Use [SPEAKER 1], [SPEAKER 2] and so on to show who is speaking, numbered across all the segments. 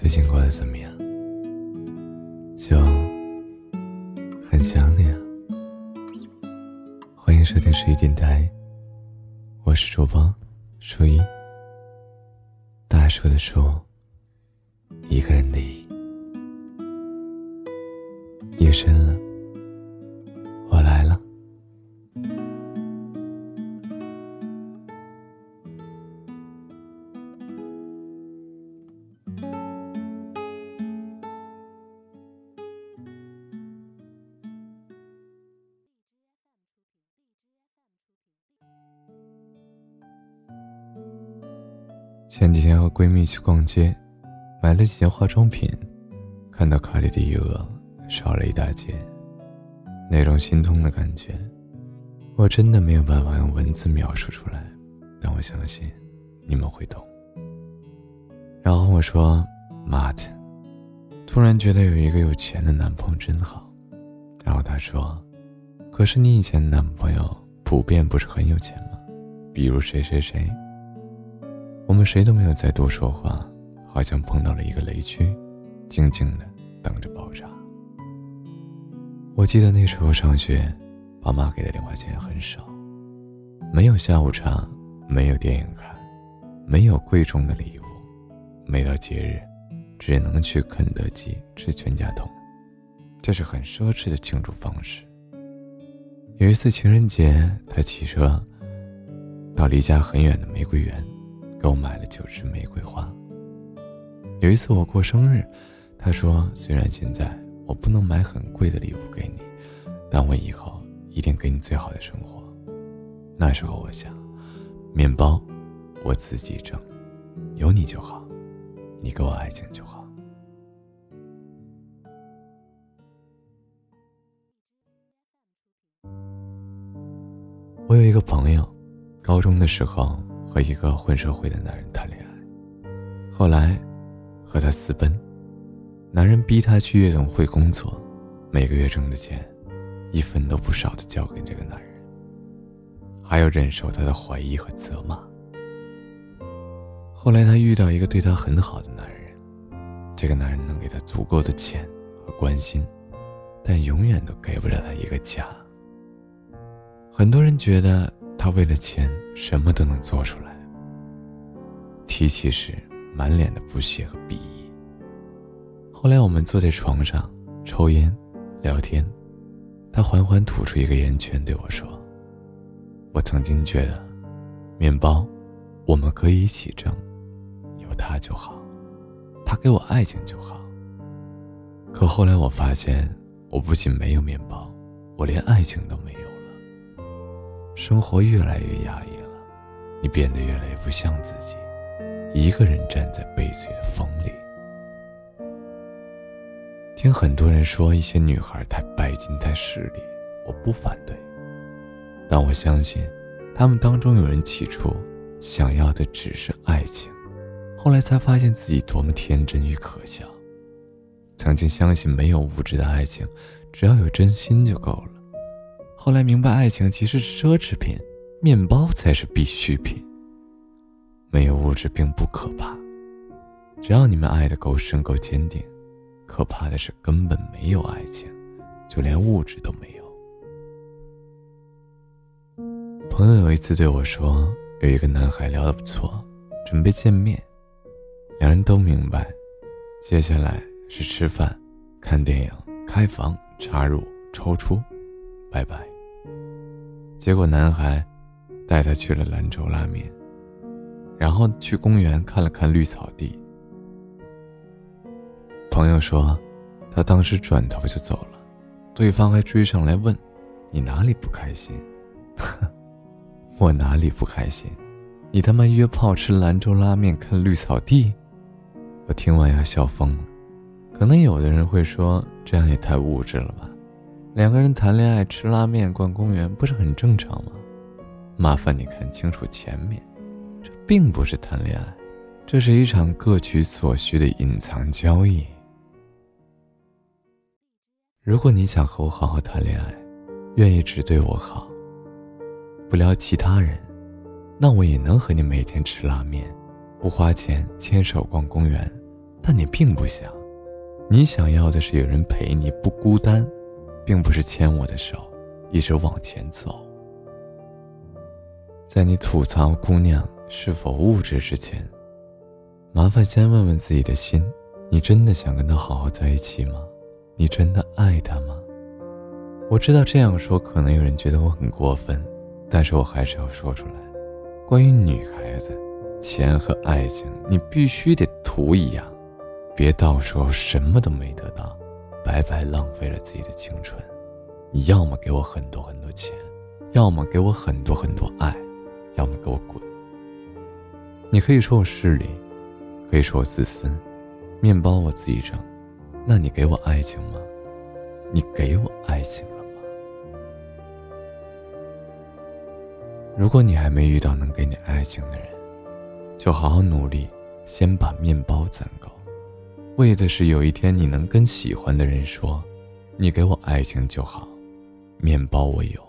[SPEAKER 1] 最近过得怎么样？就很想你啊！欢迎收听十一电台，我是主播初一，大树的树，一个人的。夜深了，前几天和闺蜜去逛街，买了几件化妆品，看到卡里的余额少了一大截，那种心痛的感觉，我真的没有办法用文字描述出来，但我相信你们会懂。然后我说：“妈的，突然觉得有一个有钱的男朋友真好。”然后他说：“可是你以前的男朋友普遍不是很有钱吗？比如谁谁谁。”我们谁都没有再多说话，好像碰到了一个雷区，静静的等着爆炸。我记得那时候上学，爸妈给的零花钱很少，没有下午茶，没有电影看，没有贵重的礼物，每到节日，只能去肯德基吃全家桶，这是很奢侈的庆祝方式。有一次情人节，他骑车到离家很远的玫瑰园。给我买了九支玫瑰花。有一次我过生日，他说：“虽然现在我不能买很贵的礼物给你，但我以后一定给你最好的生活。”那时候我想，面包我自己挣，有你就好，你给我爱情就好。我有一个朋友，高中的时候。和一个混社会的男人谈恋爱，后来和他私奔，男人逼他去夜总会工作，每个月挣的钱一分都不少的交给这个男人，还要忍受他的怀疑和责骂。后来他遇到一个对他很好的男人，这个男人能给他足够的钱和关心，但永远都给不了他一个家。很多人觉得。他为了钱什么都能做出来。提起时，满脸的不屑和鄙夷。后来我们坐在床上抽烟聊天，他缓缓吐出一个烟圈，对我说：“我曾经觉得，面包我们可以一起挣，有他就好，他给我爱情就好。可后来我发现，我不仅没有面包，我连爱情都没有。”生活越来越压抑了，你变得越来越不像自己，一个人站在悲催的风里。听很多人说一些女孩太拜金、太势利，我不反对，但我相信，他们当中有人起初想要的只是爱情，后来才发现自己多么天真与可笑。曾经相信没有物质的爱情，只要有真心就够了。后来明白，爱情其实是奢侈品，面包才是必需品。没有物质并不可怕，只要你们爱的够深、够坚定。可怕的是根本没有爱情，就连物质都没有。朋友有一次对我说，有一个男孩聊得不错，准备见面，两人都明白，接下来是吃饭、看电影、开房、插入、抽出，拜拜。结果男孩带她去了兰州拉面，然后去公园看了看绿草地。朋友说，他当时转头就走了，对方还追上来问：“你哪里不开心？” 我哪里不开心？你他妈约炮吃兰州拉面看绿草地？我听完要笑疯了。可能有的人会说，这样也太物质了吧。两个人谈恋爱吃拉面逛公园不是很正常吗？麻烦你看清楚前面，这并不是谈恋爱，这是一场各取所需的隐藏交易。如果你想和我好好谈恋爱，愿意只对我好，不聊其他人，那我也能和你每天吃拉面，不花钱牵手逛公园，但你并不想，你想要的是有人陪你，不孤单，并不是牵我的手，一直往前走。在你吐槽姑娘是否物质之前，麻烦先问问自己的心：你真的想跟她好好在一起吗？你真的爱她吗？我知道这样说可能有人觉得我很过分，但是我还是要说出来。关于女孩子，钱和爱情，你必须得图一样，别到时候什么都没得到，白白浪费了自己的青春。你要么给我很多很多钱，要么给我很多很多爱，要么给我滚。你可以说我势利，可以说我自私，面包我自己挣，那你给我爱情吗？你给我爱情了吗？如果你还没遇到能给你爱情的人，就好好努力，先把面包攒够，为的是有一天你能跟喜欢的人说：“你给我爱情就好，面包我有。”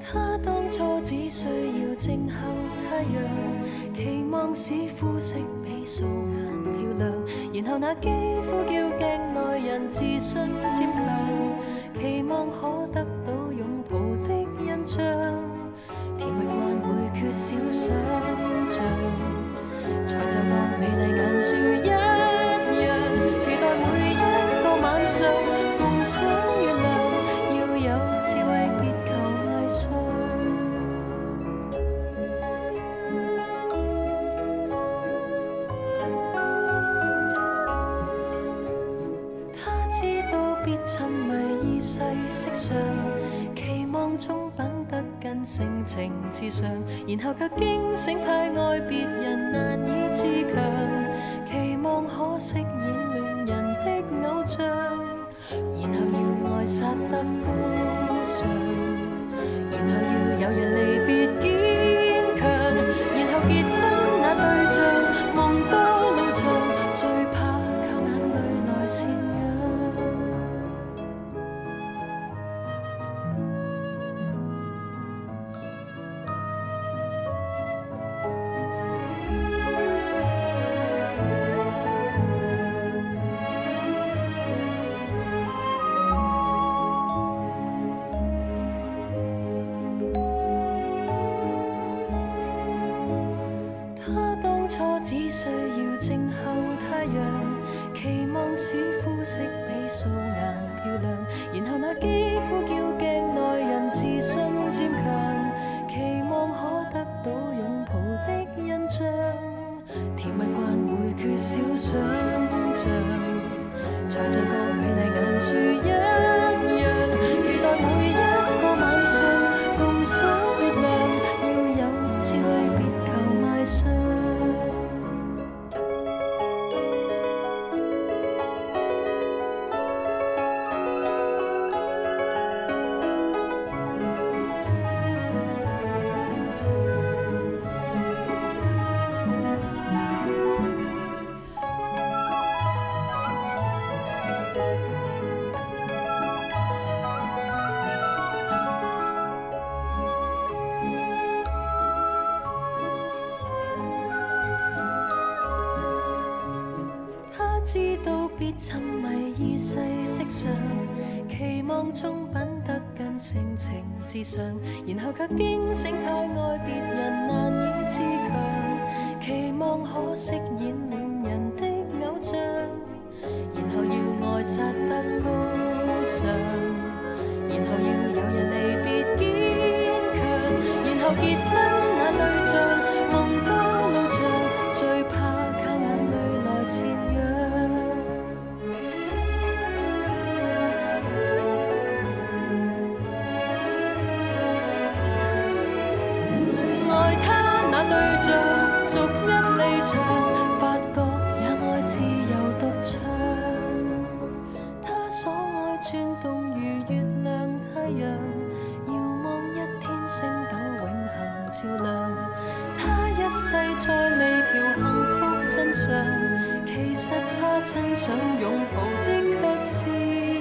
[SPEAKER 2] 他当初只需要静候太阳，期望使肤色比素颜漂亮，然后那肌肤叫镜内人自信渐强，期望可得到拥抱的印象，甜蜜惯会缺少想像，才骤见美丽眼珠一样，期待每一个晚上共赏月亮，要有智慧别求迷信。他知道别沉迷。世色上，期望中品得跟性情至上，然后却惊醒太爱别人，难以自强。期望可饰演恋人的偶像，然后要爱杀得高尚，知道别沉迷于世色上，期望中品得更性情至上，然后却惊醒太爱别人难以自强，期望可饰演恋人的偶像，然后要爱杀得高对象逐一离场发觉也爱自由独唱他所爱转动如月亮太阳遥望一天星斗永恒照亮他一世再未调幸福真相其实他真想拥抱的却是。